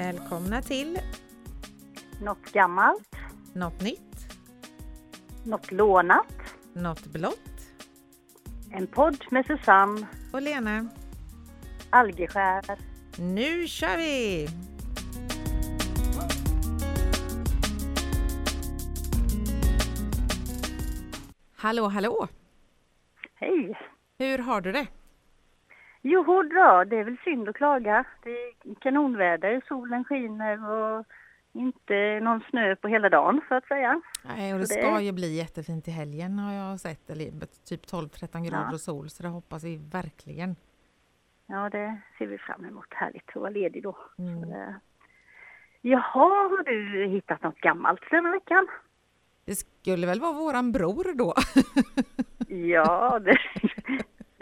Välkomna till Något gammalt, Något nytt, något lånat. Något blått En podd med Susanne och Lena. Algeskär. Nu kör vi! Hallå, hallå! Hej! Hur har du det? Jo då, det är väl synd att klaga. Det är kanonväder, solen skiner och inte någon snö på hela dagen så att säga. Nej, och det det- ska ju bli jättefint i helgen har jag sett, eller typ 12-13 grader Ja. och sol, så det hoppas vi verkligen. Ja, det ser vi fram emot. Härligt att vara ledig då. Mm. Så det... Jaha, har du hittat något gammalt denna veckan? Det skulle väl vara våran bror då? Ja, det,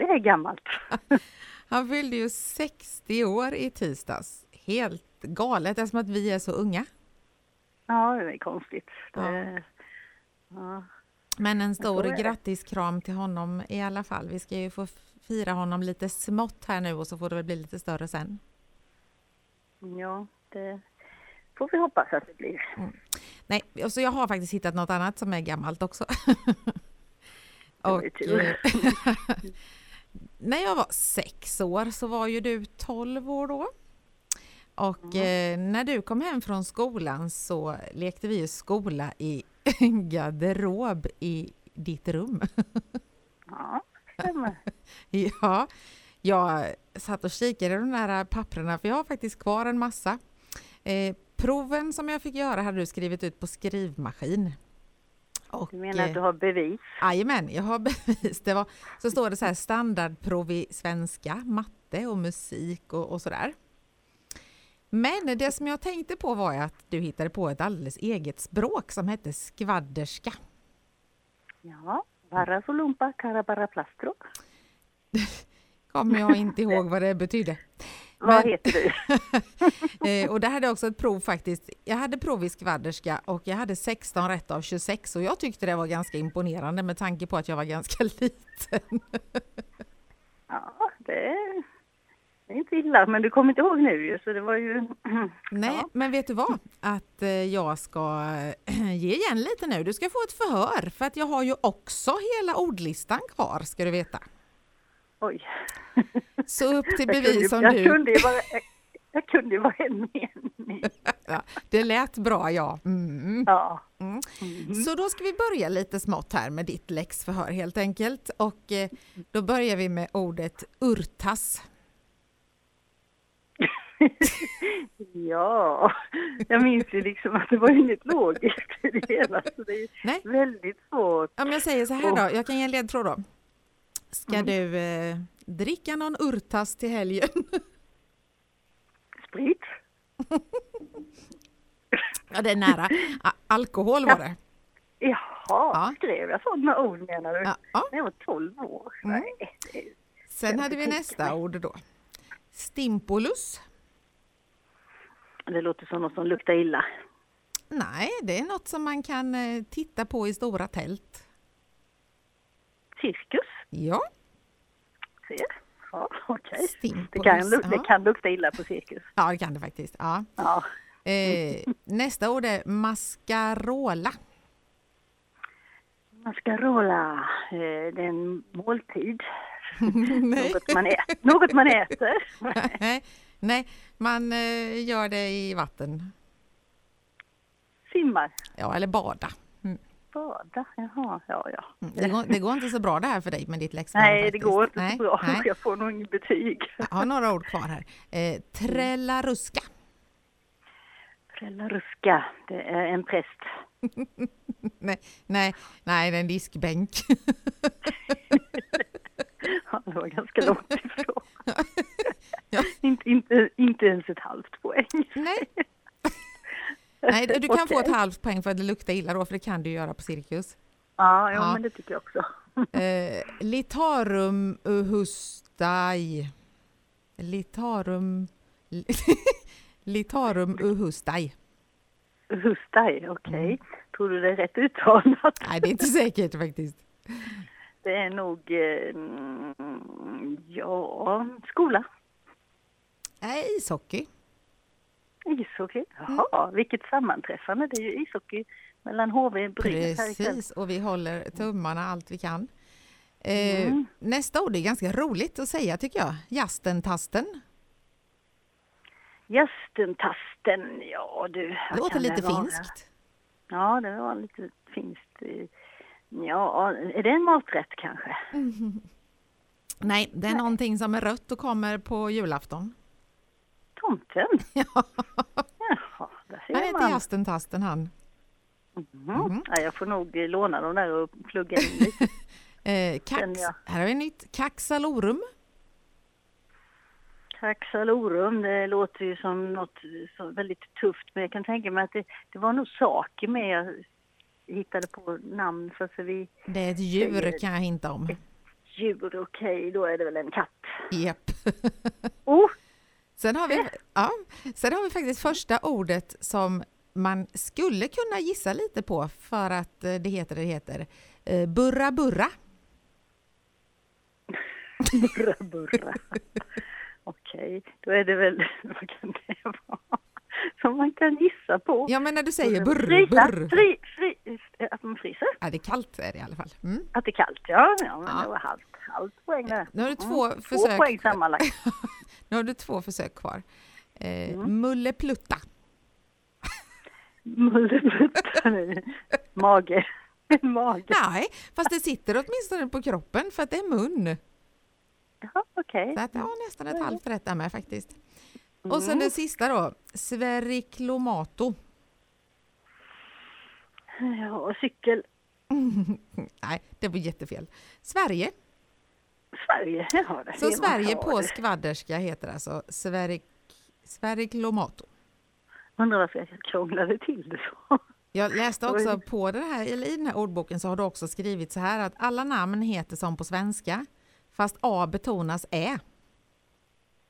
det är gammalt. Han fyllde ju 60 år i tisdags. Helt galet, eftersom att vi är så unga. Ja, det är konstigt. Det... Ja. Men en stor är det. grattiskram till honom i alla fall. Vi ska ju få fira honom lite smått här nu och så får det väl bli lite större sen. ja, det får vi hoppas att det blir. Nej, och så jag har faktiskt hittat något annat som är gammalt också. tur. eh, när jag var sex år så var ju du 12 år då. Och eh, när du kom hem från skolan så lekte vi ju skola i en garderob i ditt rum. Ja, stämmer. Ja, jag satt och kikade i de där papperna för jag har faktiskt kvar en massa. Eh, proven som jag fick göra hade du skrivit ut på skrivmaskin. Och, Du menar att du eh, har bevis? Jajamän, jag har bevis. Det var, så står det så här standardprov i svenska, matte och musik och, och sådär. Men det som jag tänkte på var att du hittade på ett alldeles eget språk som hette skvadderska. Ja, Varra Solumpa Karabara Plastro. Kommer jag inte ihåg vad det betydde. Vad Men- heter du? Eh, och där hade jag också ett prov faktiskt. Jag hade prov i skvadderska och jag hade 16 rätt av 26 och jag tyckte det var ganska imponerande med tanke på att jag var ganska liten. Ja, det är, det är inte illa, men du kommer inte ihåg nu så det var ju... Nej, Ja. men vet du vad? Att eh, jag ska ge igen lite nu. Du ska få ett förhör för att jag har ju också hela ordlistan kvar ska du veta. Oj. Så upp till bevis om du... kunde ju bara, jag, jag kunde ju bara en mening. Ja, det lät bra ja. Mm. Ja. Mm. Mm. Så då ska vi börja lite smått här med ditt läxförhör helt enkelt. Och eh, då börjar vi med ordet urtas. ja, jag minns ju liksom att det var inget logiskt i det hela, så det är Nej. väldigt svårt. Om jag säger så här då, jag kan ge en ledtråd då. Ska Mm. du eh, dricka någon urtas till helgen? Sprit? ja, det är nära. A- alkohol var det. Jaha, Ja. skrev jag sådana ord menar du? Ja, ja. När jag var 12 år? Mm. Nej, Sen hade vi nästa mig. ord då. Stimpolus. det låter som något som luktar illa. Nej, det är något som man kan eh, titta på i stora tält. Cirkus? Ja, Ser. Ja, okej. Det, stimpolus. kan, luk- det kan lukta illa på cirkus. ja, det kan det faktiskt. Ja. Ja. Eh, nästa ord är mascarola. Mascarola, eh, det är en måltid. Något man, ä- något man äter. Nej, nej, man eh, gör det i vatten. Simmar. Ja, eller bada. Bada, jaha, ja ja. Mm. Det, går, det går inte så bra det här för dig med ditt läxförhör Nej, det faktiskt. går inte nej, så bra. Nej. Jag får nog inget betyg. Jag har några ord kvar här. Eh, trällaruska. Prelaruska, det är en präst. nej, nej, nej, det är en diskbänk. Det var ganska långt ifrån. Ja. inte, inte, inte ens ett halvt poäng. nej. Nej, du kan få ett halvt poäng för att det luktar illa då, för det kan du göra på cirkus. Ja, ja, Ja. men det tycker jag också. Eh, litarum uhustai. Litarum... Litarum uhustai. Hustaj, okej. Mm. Tror du det är rätt uttalat? Nej, det är inte säkert faktiskt. Det är nog, eh, mm, ja, skola. Nej, ishockey. Ishockey? Jaha, vilket sammanträffande. Det är ju ishockey mellan HV och Brynäs. Precis, och vi håller tummarna allt vi kan. Eh, Mm. Nästa ord är ganska roligt att säga tycker jag. Jastentasten. Gästentasten, ja du. Det låter lite vara? finskt. Ja, det var lite finskt. Ja, är det en maträtt kanske? Nej, det är någonting som är rött och kommer på julafton. Tomten? Ja, Jaha, där han ser heter man. Jastentasten han. Mhm. Ja, jag får nog eh, låna dem där och plugga in lite. Eh, kax, jag. här har vi nytt. Kaxalorum. Kaxalorum, det låter ju som något så väldigt tufft men jag kan tänka mig att det, det var nog saker med jag hittade på namn för så vi Det är ett djur Säger- kan jag hinta om. djur, okej då är det väl en katt. Japp. Oh, Sen har, vi, ja, sen har vi faktiskt första ordet som man skulle kunna gissa lite på för att eh, det heter det heter. Eh, Burra burra. burra burra. Okej, då är det väl, vad kan det vara? Som man kan gissa på. Ja men när du säger burr, Frysa, burr. fri, fri, att man fryser? Ja, det är kallt är det i alla fall. Mm. Att det är kallt, ja. ja men Ja. det var halvt, halvt poäng där. Nu har du två Mm, försök. Två poäng sammanlagt. Nu har du två försök kvar. Eh, Mm. Mulleplutta. Mullepluttan Mage. Mage. Nej, fast det sitter åtminstone på kroppen för att det är mun. Ja, okej. Så att, ja, nästan ett halvt rätt där med faktiskt. Och sen Mm. det sista då, sveriklomato. Ja, och cykel. Nej, det var jättefel. Sverige. Sverige, ja det Så. Sverige på skvadderska heter alltså sverik, sveriklomato. Undrar varför jag krånglade till det så. Jag läste också på det här, eller i den här ordboken så har du också skrivit så här att alla namn heter som på svenska fast A betonas Ä.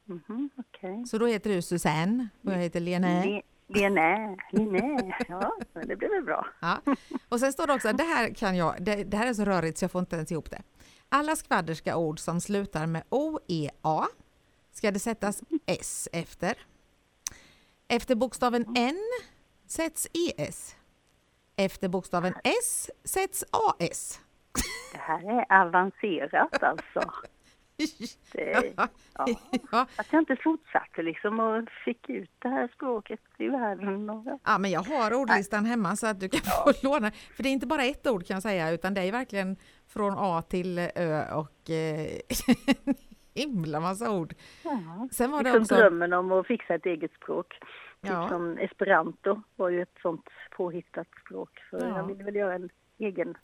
Mhm, okej. Så då heter du Susanne och jag heter Lena. Le- Lene. Ja, det blir väl bra. Ja. Och sen står det också, det här kan jag, det, det här är så rörigt så jag får inte ens ihop det. Alla skvadderska ord som slutar med OEA ska det sättas S efter. Efter bokstaven N sätts ES. Efter bokstaven S sätts AS. Det här är avancerat alltså. Det, ja. Ja, Att jag inte fortsatte liksom och fick ut det här språket i världen. Och, ja, men jag har ordlistan hemma så att du kan få låna. För det är inte bara ett ord kan jag säga utan det är verkligen från A till Ö och eh, himla massa ord. ja. Sen var det Liksom också... drömmen om att fixa ett eget språk. Ja. Typ som esperanto var ju ett sånt påhittat språk. Så Ja. jag ville väl göra en egen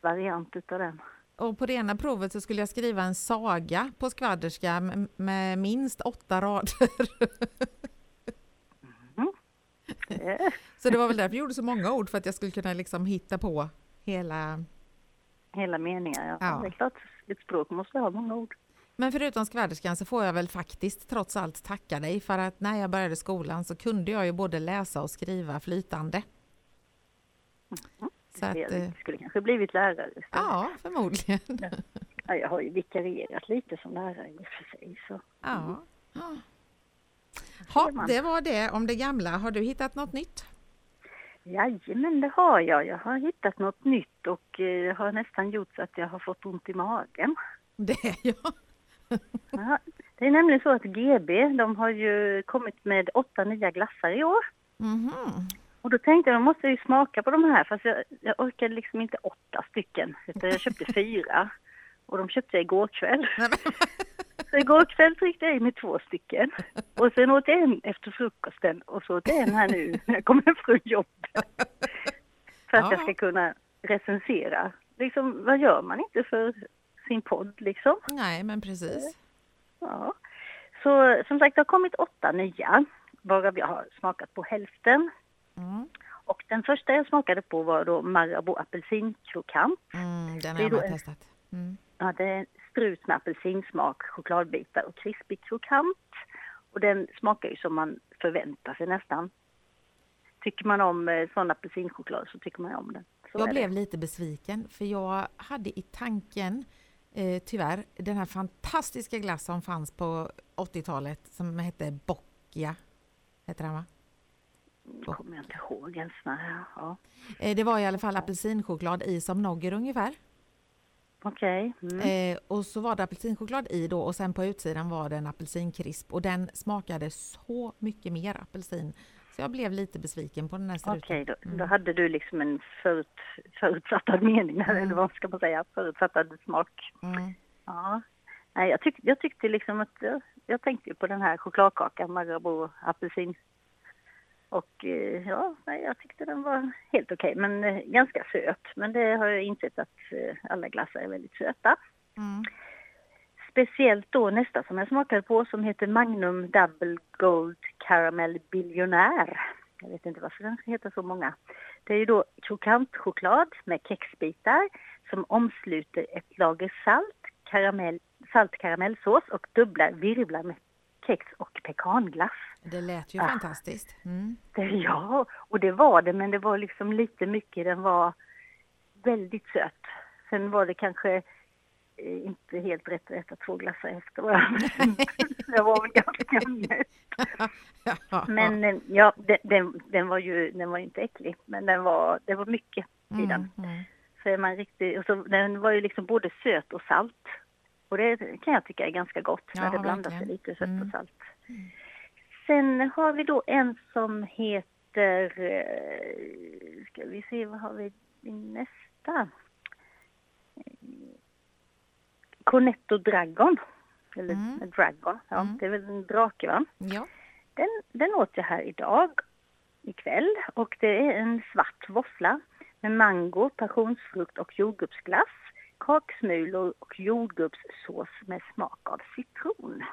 variant utav den. Och på det ena provet så skulle jag skriva en saga på skvadderska med, minst åtta rader. Eh, Så det var väl därför jag gjorde så många ord, för att jag skulle kunna liksom hitta på hela... Hela meningar, ja. Ja. Det är klart, ett språk måste ha många ord. Men förutom skvadderskan så får jag väl faktiskt trots allt tacka dig för att när jag började skolan så kunde jag ju både läsa och skriva flytande. Så att, jag eh, skulle kanske blivit lärare istället. ja, förmodligen. Ja, jag har ju vikarierat lite som lärare i och för sig. Så. Ja. ja. ser Ha, det var det om det gamla. Har du hittat något nytt? Jajamän, det har jag. Jag har hittat något nytt och eh, har nästan gjort så att jag har fått ont i magen. Det är jag. Ja, det är nämligen så att GB, de har ju kommit med åtta nya glassar i år. Mhm. Och då tänkte jag, då måste jag ju smaka på de här, fast jag, jag orkade liksom inte åtta stycken, utan jag köpte fyra. Och de köpte jag igår kväll. Så igår kväll tryckte jag i mig två stycken. Och sen åt jag en efter frukosten och så åt jag en här nu när jag kommer från jobbet. För att jag Ja. ska kunna recensera. Liksom, vad gör man inte för sin podd liksom? Nej, men precis. Ja. Så som sagt, det har kommit åtta nya, varav jag har smakat på hälften. Mm. Och den första jag smakade på var då Marabou apelsinkrokant. Mm, den har jag testat. Mm. Ja, det är strut med apelsinsmak, chokladbitar och krispig krokant. Och den smakar ju som man förväntar sig nästan. Tycker man om eh, sån apelsinchoklad så tycker man om den. Så Jag blev det. lite besviken för jag hade i tanken eh, tyvärr den här fantastiska glass som fanns på 80-talet som hette Boccia. Heter den va? kommer jag inte ihåg ens. när- Ja. Eh, Det var i alla fall apelsinchoklad i som Nogger ungefär. Okej. Mm. Eh, och så var det apelsinchoklad i då och sen på utsidan var det en apelsinkrisp och den smakade så mycket mer apelsin. Så jag blev lite besviken på den här struten. Okej, då, Mm. då hade du liksom en förut, förutsattad mening, Mm. eller vad ska man säga, förutsattad smak. Mm. Ja. Nej, jag, tyck, jag tyckte liksom att, jag, tänkte på den här chokladkakan, Marabou apelsin. Och eh, ja, jag tyckte den var helt okej, men eh, ganska söt. Men det har jag insett att eh, alla glassar är väldigt söta. Mm. Speciellt då nästa som jag smakade på som heter Magnum Double Gold Caramel Billionaire. Jag vet inte varför den heta så många. Det är ju då krokantchoklad med kexbitar som omsluter ett lager salt, karamell, salt karamellsås och dubbla virvlar med kex och pekanglass. Det lät ju Ah. fantastiskt. Mm. Det, ja, och det var det, men det var liksom lite mycket. Den var väldigt söt. Sen var det kanske eh, inte helt rätt att äta två glassar efter varandra. jag var väl ganska. Ja, Men eh, ja, den, den, den var ju den var ju inte äcklig, men den var, det var mycket i den. mm, mm. Så är man riktigt, och så, den var ju liksom både söt och salt. Och det kan jag tycka är ganska gott när Ja, det blandas verkligen. lite sött Mm. och salt. Sen har vi då en som heter, eh, ska vi se vad har vi i nästa? Cornetto Dragon. Eller Mm. Dragon, ja Mm. det är väl en drake va? Ja. Den, den åt jag här idag, ikväll. Och det är en svart våffla med mango, passionsfrukt och jordgubbsglass, kaksmulor och jordgubbssås med smak av citron.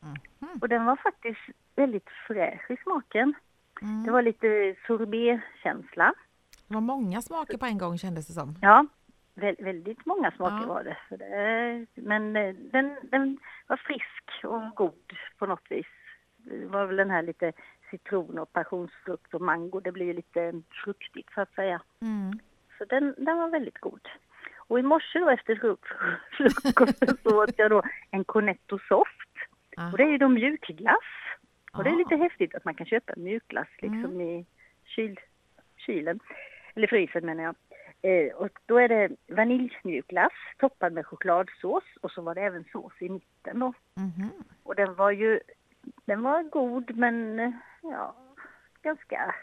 Mhm. Och den var faktiskt väldigt fräsch i smaken. Mm. Det var lite sorbetkänsla. Det var många smaker på en gång kändes det som. Ja, vä väldigt många smaker Ja. var det. Men eh, den, den var frisk och god på något vis. Det var väl den här lite citron och passionsfrukt och mango. Det blir lite fruktigt så att säga. Mm. Så den, den var väldigt god. Och i morse då efter fru- frukosten så åt jag då en Cornetto Soft. Och det är ju då mjukglass. Och det är Ah. lite häftigt att man kan köpa mjukglass liksom Mm. i kyl, kylen. Eller frysen menar jag. Eh, och då är det vaniljmjukglass toppad med chokladsås och så var det även sås i mitten då. Mhm. Och den var ju, den var god men ja, ganska,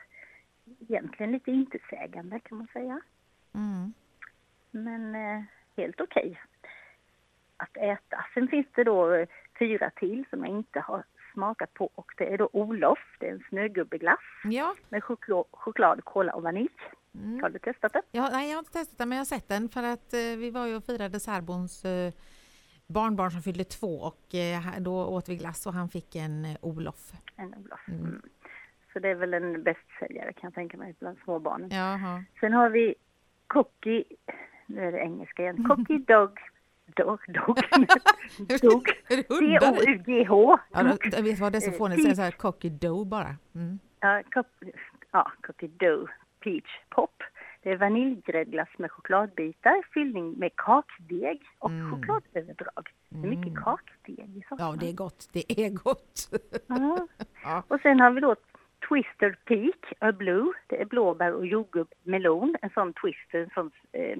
egentligen lite intetsägande kan man säga. Mm. Men eh, helt okej att äta. Sen finns det då eh, fyra till som jag inte har smakat på och det är då Olof, det är en snögubbeglass Ja. med choklad, choklad, kola och vanilj. Mm. Har du testat det? Ja, nej, jag har inte testat den men jag har sett den för att eh, vi var ju och firade särbons eh, barnbarn som fyllde två och eh, då åt vi glass och han fick en eh, Olof. En Olof. Mm. Mm. Så det är väl en bästsäljare kan jag tänka mig bland småbarnen. Jaha. Sen har vi Cookie, nu är det engelska igen, Cookie Dog, Dog, Dog, Dog? D-O-U-G-H. Ja, jag vet vad det är så Eh, fånigt, säga så här cocky dough bara. Mm. Ja, cop- ja, Cookie Dough Peach Pop. Det är vaniljgräddglass med chokladbitar, fyllning med kakdeg och Mm. chokladöverdrag. Det är mycket Mm. kakdeg i Ja, sådana. det är gott. Det är gott. Ja. Ja. Och sen har vi då Twister Peak A Blue. Det är blåbär och jordgubb melon. En sån twister, en sån, eh,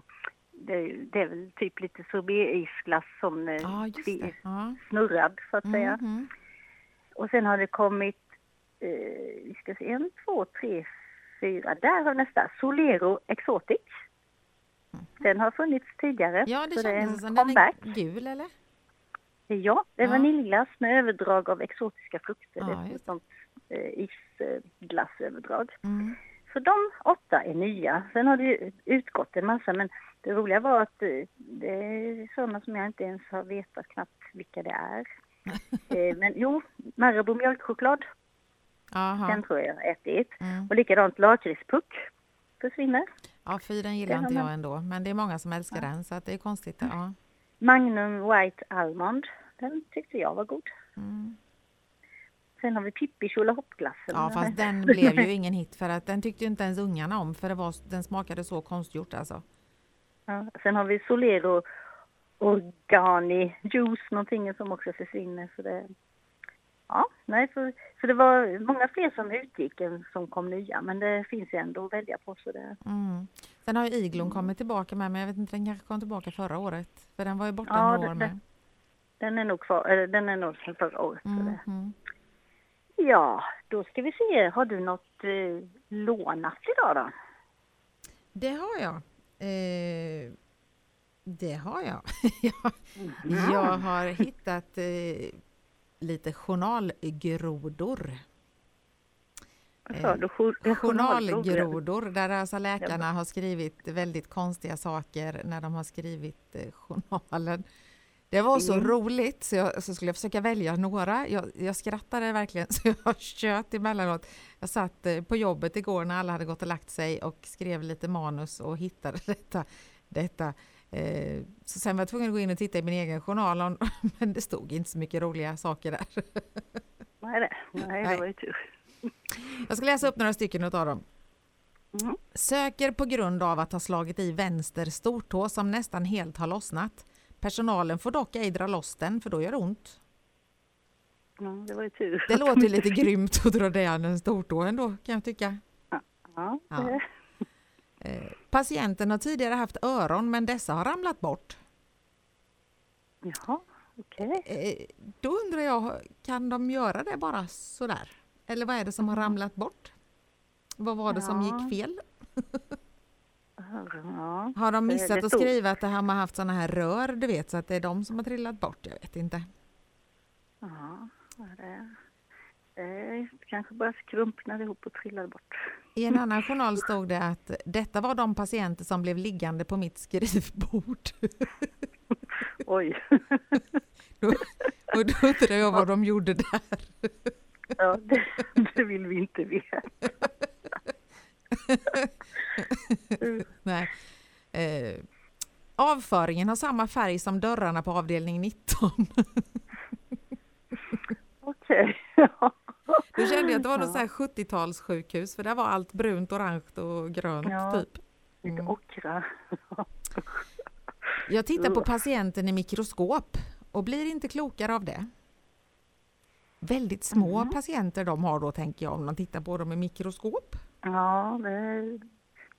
det, det är väl typ lite sorbetisglass som det. twi- Ja. snurrad så att säga. Mhm. Och sen har det kommit, eh, vi ska se, en, två, tre, fyra. Där har nästa, Solero Exotic. Den har funnits tidigare. Ja, det så det är kändes en som den är gul eller? Ja, det är Ja. vaniljglass med överdrag av exotiska frukter. Ja, det är ett sånt eh, isglassöverdrag. Mm. Så de åtta är nya. Sen har det utgått en massa men det roliga var att eh, det är sådana som jag inte ens har vetat knappt vilka det är. eh, men jo, Marabou mjölkchoklad, Jaha. den tror jag har ätit. Mm. Och likadant lakritspuck försvinner. Ja, fy den gillar Den inte jag man- ändå. Men det är många som älskar den så att det är konstigt. Ja. Magnum White Almond, den tyckte jag var god. Mm. Sen har vi Pippi Tjolahoppglassen. Ja, fast den blev ju ingen hit för att den tyckte ju inte ens ungarna om för det var, den smakade så konstgjort alltså. Ja, sen har vi Solero Organi Juice, någonting som också försvinner. Så det, Ja, nej, för, för det var många fler som utgick än som kom nya, men det finns ju ändå att välja på. Så det... Mm. Sen har ju Iglon kommit tillbaka med, men jag vet inte, den kanske kom tillbaka förra året. För den var ju borta Ja, några år det- med. Den är nog kvar, eller den är nog sedan förra året. Så Mm. det... mm. Ja, då ska vi se. Har du något eh, lånat idag då? Det har jag. Eh, det har jag. jag. Jag har hittat eh, lite journalgrodor. Journalgrodor? Journalgrodor, där alltså läkarna har skrivit väldigt konstiga saker när de har skrivit eh, journalen. Det var så Mm. roligt så, jag, så skulle jag försöka välja några. Jag, jag skrattade verkligen så jag tjöt emellanåt. Jag satt eh, på jobbet igår när alla hade gått och lagt sig och skrev lite manus och hittade detta. detta. Eh, så sen var jag tvungen att gå in och titta i min egen journal men det stod inte så mycket roliga saker där. Nej, Nej. det var ju tur. Jag ska läsa upp några stycken av dem. Mm. Söker på grund av att ha slagit i vänster stortå som nästan helt har lossnat. Personalen får dock ej dra loss den för då gör det ont. Ja, det var ju tur. Det låter lite grymt att dra den en stortå ändå kan jag tycka. Ja, Ja. det, Eh, patienten har tidigare haft öron men dessa har ramlat bort. jaha, okej. Eh, då undrar jag, kan de göra det bara sådär? Eller vad är det som har ramlat bort? Vad var det som Ja. gick fel? Ja, Har de missat att skriva att de har haft sådana här rör, du vet, så att det är de som har trillat bort? Jag vet inte. ja, det, det kanske bara skrumpnade ihop och trillade bort. I en annan journal stod det att detta var de patienter som blev liggande på mitt skrivbord. Oj, Och då undrar jag vad de gjorde där. ja, det, det vill vi inte veta. Nej. Eh, avföringen har samma färg som dörrarna på avdelning 19. Okej, ja. Då kände jag att det var något Ja. så här 70-talssjukhus för där var allt brunt, orange och grönt Ja. typ. Lite Mm. ockra. Jag tittar på patienten i mikroskop och blir inte klokare av det. Väldigt små Mhm. patienter de har då tänker jag om man tittar på dem i mikroskop. Ja, det är ett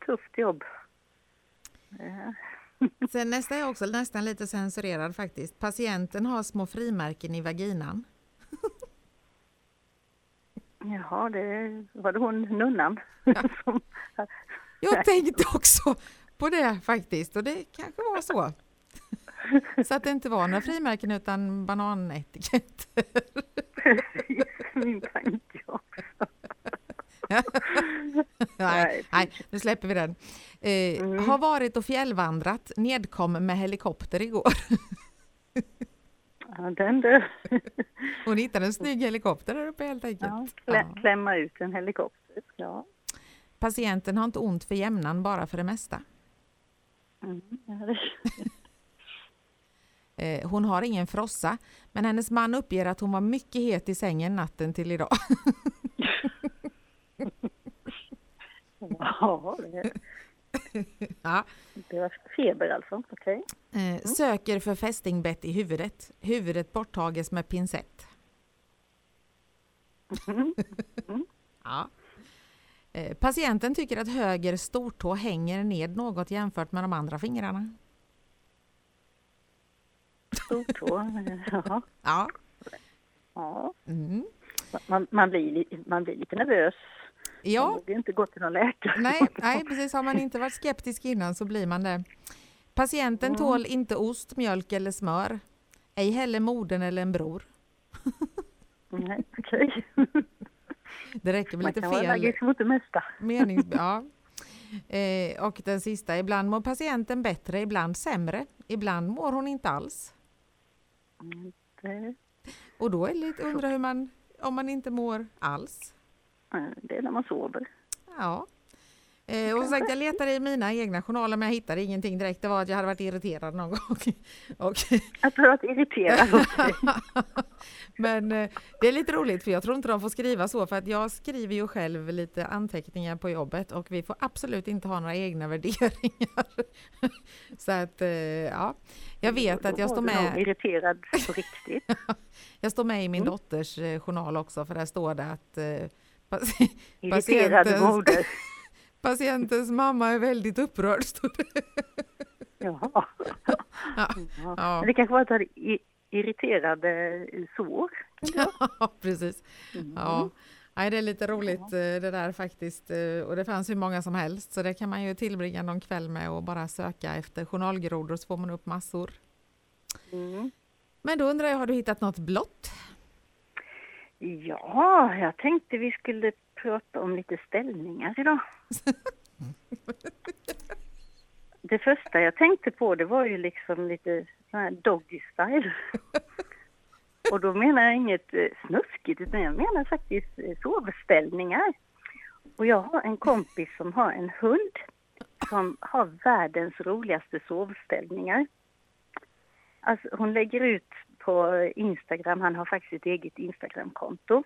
tufft jobb. Sen nästa är också nästan lite censurerad faktiskt. Patienten har små frimärken i vaginan. Jaha, det var det hon nunnan som... Jag tänkte också på det faktiskt och det kanske var så. Så att det inte var några frimärken utan bananetiketter. Precis, min tanke. Nej, Nej, nu släpper vi den. Eh, Mm. Har varit och fjällvandrat, nedkom med helikopter igår. Ja, den du. Hon hittade en snygg helikopter där uppe helt enkelt. Ja, Ja. klä, klämma ut en helikopter. Ja. Patienten har inte ont för jämnan, bara för det mesta. Mm, ja, Eh, Hon har ingen frossa, men hennes man uppger att hon var mycket het i sängen natten till idag. Ja, det, Ja. det var feber alltså. Okej. Eh, Söker för fästingbett i huvudet. Huvudet borttages med pincett. Mm. ja. Eh, Patienten tycker att höger stortå hänger ned något jämfört med de andra fingrarna. Stortå. Ja. Ja. ja. Mm. Man, man, blir, li- man blir lite nervös. Man Ja, vågar inte gå till någon läkare. nej, nej, precis. Har man inte varit skeptisk innan så blir man det. Patienten Mm. tål inte ost, mjölk eller smör. Ej heller modern eller en bror. Nej, okej. Det räcker Man lite kan vara fel. allergisk mot det mesta. Menings... Ja. Eh, och den sista, ibland mår patienten bättre, ibland sämre. Ibland mår hon inte alls. Mm, Det, Och då är det lite undra hur man, om man inte mår alls. Det är när man sover. Ja. Eh, och sagt, jag letade i mina egna journaler men jag hittade ingenting direkt. Det var att jag hade varit irriterad någon gång. och, Att du har varit irriterad. okej. men eh, det är lite roligt för jag tror inte de får skriva så för att jag skriver ju själv lite anteckningar på jobbet och vi får absolut inte ha några egna värderingar. så att eh, ja, jag vet att jag står var du med. irriterad på riktigt. Jag står med i min Mm. dotters eh, journal också för där står det att pas- Irriterad Patientens- moder. patientens mamma är väldigt upprörd. Står det. Jaha. Ja, Ja. det kanske var i- irriterade sår? ja, precis. Mm. Ja. Nej, det är lite roligt eh, det där faktiskt. eh, Och det fanns hur många som helst så det kan man ju tillbringa någon kväll med och bara söka efter journalgrodor så får man upp massor. Mm. Men då undrar jag, har du hittat något blått? Ja, jag tänkte vi skulle prata om lite ställningar idag. Det första jag tänkte på det var ju liksom lite sån här doggy style. Och då menar jag inget eh, snuskigt utan jag menar faktiskt eh, sovställningar. Och jag har en kompis som har en hund som har världens roligaste sovställningar. Alltså hon lägger ut på Instagram, han har faktiskt ett eget Instagramkonto.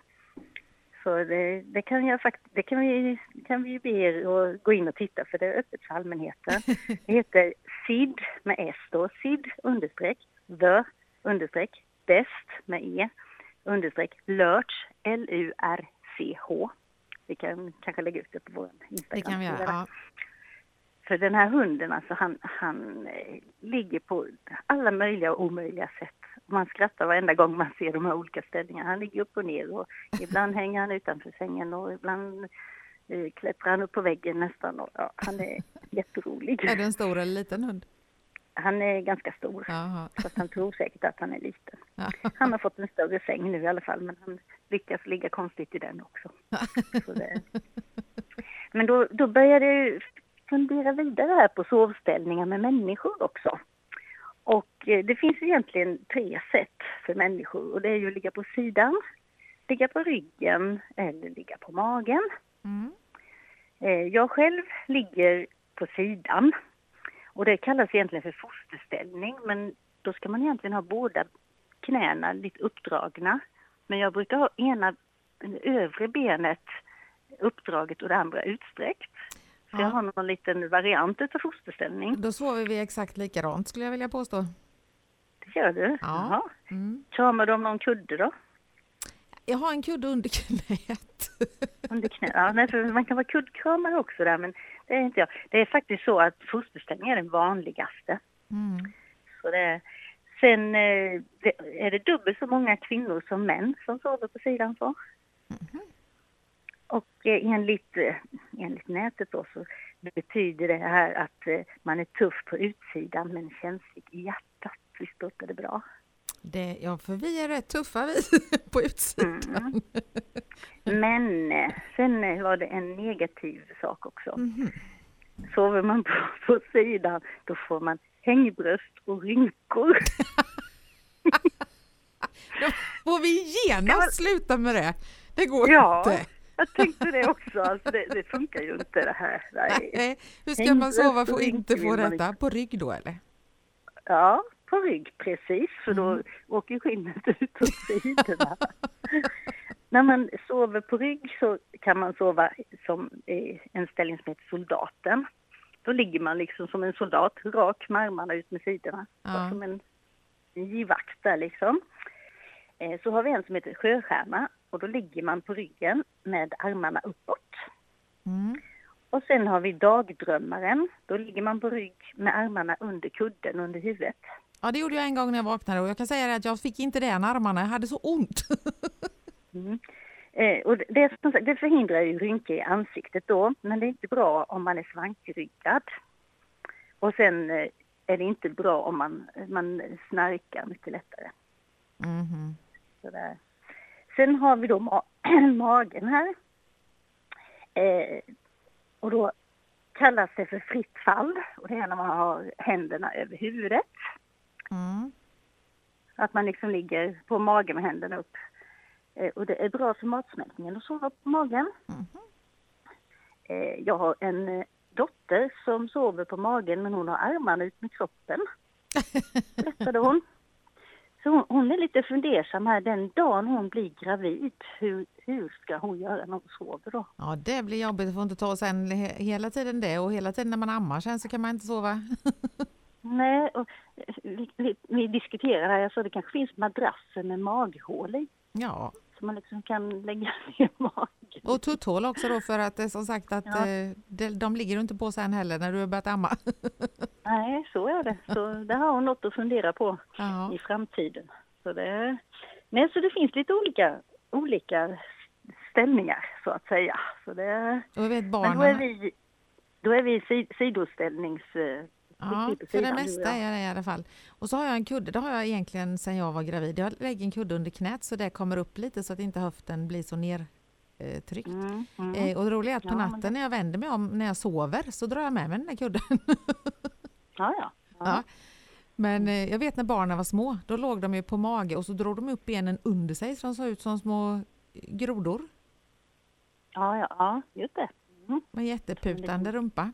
Så det, det, kan jag fakt- det kan vi, kan vi be er att gå in och titta för det är öppet för allmänheten. Det heter SID med S då, SID understreck, the understreck, best med E, understreck, lurch, L-U-R-C-H. Vi kan kanske lägga ut det på vår Det Instagram. kan vi göra. Ja. För den här hunden alltså, han, han eh, ligger på alla möjliga och omöjliga sätt. Man skrattar varenda gång man ser de här olika ställningarna. Han ligger upp och ner och ibland hänger han utanför sängen och ibland eh, klättrar han upp på väggen nästan. Och, ja, han är jätterolig. Är det en stor eller liten hund? Han är ganska stor, Jaha. så han tror säkert att han är liten. Ja. Han har fått en större säng nu i alla fall, men han lyckas ligga konstigt i den också. Men då, då började jag fundera vidare här på sovställningar med människor också. Och eh, det finns egentligen tre sätt för människor och det är ju att ligga på sidan, ligga på ryggen eller ligga på magen. Mm. Eh, Jag själv ligger på sidan och det kallas egentligen för fosterställning men då ska man egentligen ha båda knäna lite uppdragna. Men jag brukar ha ena övre benet uppdraget och det andra utsträckt. Så Ja. jag har någon liten variant av fosterställning. Då sover vi exakt likadant skulle jag vilja påstå. Det gör du? Ja. Mm. Kramar du om någon kudde då? Jag har en kudde under knät. Under knä? Ja, nej, för man kan vara kuddkramare också där men det är inte jag. Det är faktiskt så att fosterställning är den vanligaste. Mm. Så det, sen eh, det, är det dubbelt så många kvinnor som män som sover på sidan så. Och eh, enligt, eh, enligt nätet då så betyder det här att eh, man är tuff på utsidan men känslig i hjärtat. Visst låter det bra? Det, ja, för vi är rätt tuffa vi på utsidan. Mm. Men sen var det en negativ sak också. Mhm. Sover man på, på sidan då får man hängbröst och rynkor. Då får vi genast sluta med det. Det går Ja. inte. Jag tänkte det också, alltså det, det funkar ju inte det här. Nej. Nej, hur ska man sova för att inte få detta? På rygg då eller? Ja, på rygg precis, för då Mm. åker skinnet ut åt sidorna. När man sover på rygg så kan man sova som eh, en ställning som heter soldaten. Då ligger man liksom som en soldat, rak med armarna ut med sidorna. Ja. Som en, en givakt där liksom. Eh, Så har vi en som heter sjöstjärna och då ligger man på ryggen med armarna uppåt. Mm. Och sen har vi dagdrömmaren. Då ligger man på rygg med armarna under kudden under huvudet. Ja, det gjorde jag en gång när jag vaknade och jag kan säga att jag fick inte det när armarna, jag hade så ont. Mm. Eh, och det- det, förhindrar ju rynkor i ansiktet då, men det är inte bra om man är svankryggad. Och sen eh, är det inte bra om man, man snarkar mycket lättare. Mhm. Sådär. Sen har vi då ma- magen här. Eh, och då kallas det för fritt fall och det är när man har händerna över huvudet. Mm. Att man liksom ligger på magen med händerna upp. Eh, och det är bra för matsmältningen att sova på magen. Mhm. Eh, jag har en, eh, dotter som sover på magen men hon har armarna ut med kroppen. Berättade hon. Så hon, hon är lite fundersam här den dagen hon blir gravid. Hur, hur ska hon göra när hon sover då? Ja, det blir jobbigt. att få inte ta sen he- hela tiden det och hela tiden när man ammar sen så kan man inte sova. Nej, och vi, vi, vi diskuterade här, jag sa det kanske finns madrasser med maghål i. Ja, Så man liksom kan lägga ner magen. och tutthål också då för att det är som sagt att Ja. eh, de, de ligger du inte på sen heller när du har börjat amma. Nej, så är det. Så det har hon något att fundera på Ja, i framtiden. Så det, nej, så det finns lite olika, olika ställningar så att säga. Så det, och vet men då är barnen. vi, då är vi si, sidoställnings... eh, Ja, för det mesta är det i alla fall. Och så har jag en kudde, det har jag egentligen sedan jag var gravid. Jag lägger en kudde under knät så det kommer upp lite så att inte höften blir så nertryckt. Mm, mm. Eh, och det roliga är att på Ja, natten när jag vänder mig om när jag sover så drar jag med mig den där kudden. Ja, ja. Ja. Men eh, jag vet när barnen var små, då låg de ju på mage och så drog de upp benen under sig så de såg ut som små grodor Ja, ja, ja, just det. Mm. med jätteputande rumpa.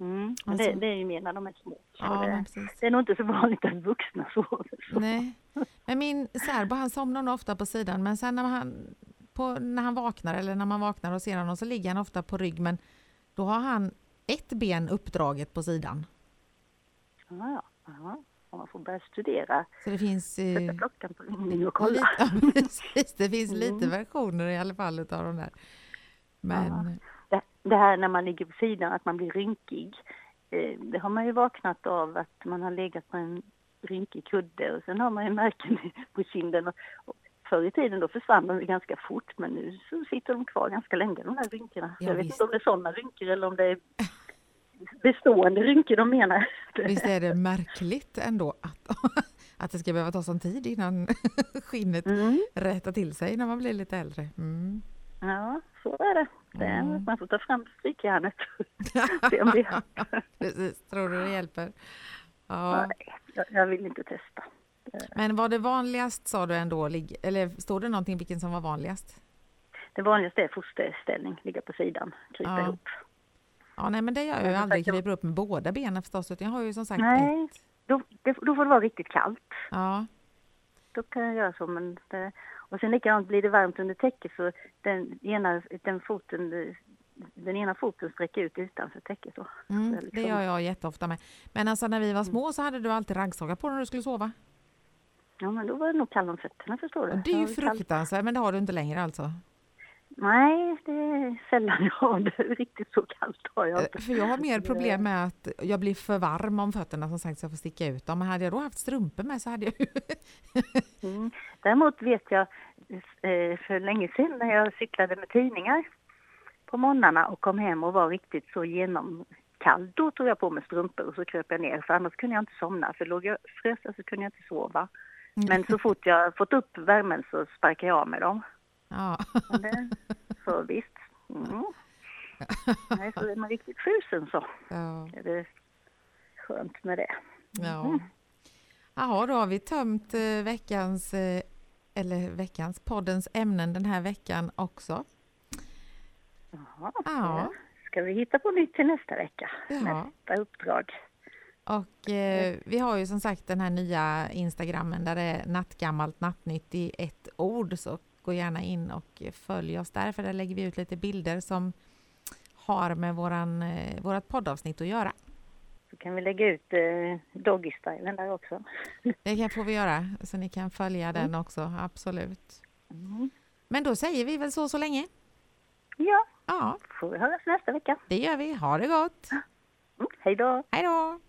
Mm. Alltså- det, det är ju mer när de är små. Ja, det, det är nog inte så vanligt att vuxna sover så. Nej. Men min särbo han somnar nog ofta på sidan men sen när han, på, när han vaknar eller när man vaknar och ser honom så ligger han ofta på rygg men då har han ett ben uppdraget på sidan. Ja, ja. ja. Och Man får börja studera, Så det finns... sätta klockan på ringning och kolla. lite, ja, precis, det finns lite Mm. versioner i alla fall utav de där. Men Det, det här när man ligger på sidan, att man blir rynkig. Eh, det har man ju vaknat av att man har legat på en rynkig kudde och sen har man ju märken på kinden. Och, och förr i tiden då försvann de ganska fort men nu så sitter de kvar ganska länge de här rynkorna. Ja, jag vet visst. inte om det är sådana rynkor eller om det är bestående rynkor de menar. Visst är det märkligt ändå att, att det ska behöva ta sån tid innan skinnet Mm. rättar till sig när man blir lite äldre. Mm. Ja, så är det. det är, Mm. Man får ta fram strykjärnet och se om det Precis, tror du det hjälper? Ja. Nej, jag, jag vill inte testa. Men var det vanligast sa du ändå, eller står det någonting vilken som var vanligast? Det vanligaste är fosterställning, ligga på sidan, krypa Ja. ihop. Ja, nej men det gör jag ju aldrig, kryper upp med båda benen förstås, utan jag har ju som sagt Nej. ett. Då, det, då får det vara riktigt kallt. Ja, Då kan jag göra så. Men det, och sen likadant blir det varmt under täcket så den ena, den foten, den ena foten sträcker ut utanför täcket. Då. mm, det liksom- gör jag jätteofta med. Men alltså när vi var små så hade du alltid raggsockar på när du skulle sova. Ja, men då var det nog kall om fötterna förstår du. Det är ju fruktansvärt, men det har du inte längre alltså? Nej, det är sällan jag har det. Riktigt så kallt har jag inte. Eh, För jag har mer problem med att jag blir för varm om fötterna som sagt så jag får sticka ut dem. Men hade jag då haft strumpor med så hade jag ju... Mm. Däremot vet jag eh, för länge sedan när jag cyklade med tidningar på morgnarna och kom hem och var riktigt så genomkall. Då tog jag på mig strumpor och så kröp jag ner för annars kunde jag inte somna. För låg jag frös så kunde jag inte sova. Men så fort jag fått upp värmen så sparkade jag av med dem. Ja. Det, så visst. Mm. Nej, så är man riktigt frusen så Ja. är det skönt med det. ja. Jaha, då har vi tömt eh, veckans, eh, eller veckans, poddens ämnen den här veckan också. Jaha, Ja. Ska vi hitta på nytt till nästa vecka? Ja. Nästa uppdrag. Och eh, vi har ju som sagt den här nya Instagrammen där det är nattgammalt nattnytt i ett ord. Så gå gärna in och följ oss där för där lägger vi ut lite bilder som har med våran, eh, vårat poddavsnitt att göra. Så kan vi lägga ut eh, doggy-stylen där också. Det kan får vi göra, så ni kan följa den också, absolut. Mm. Men då säger vi väl så så länge. Ja, Ja, får vi höras nästa vecka. det gör vi. Ha det gott! Mm. Hej då! Hej då!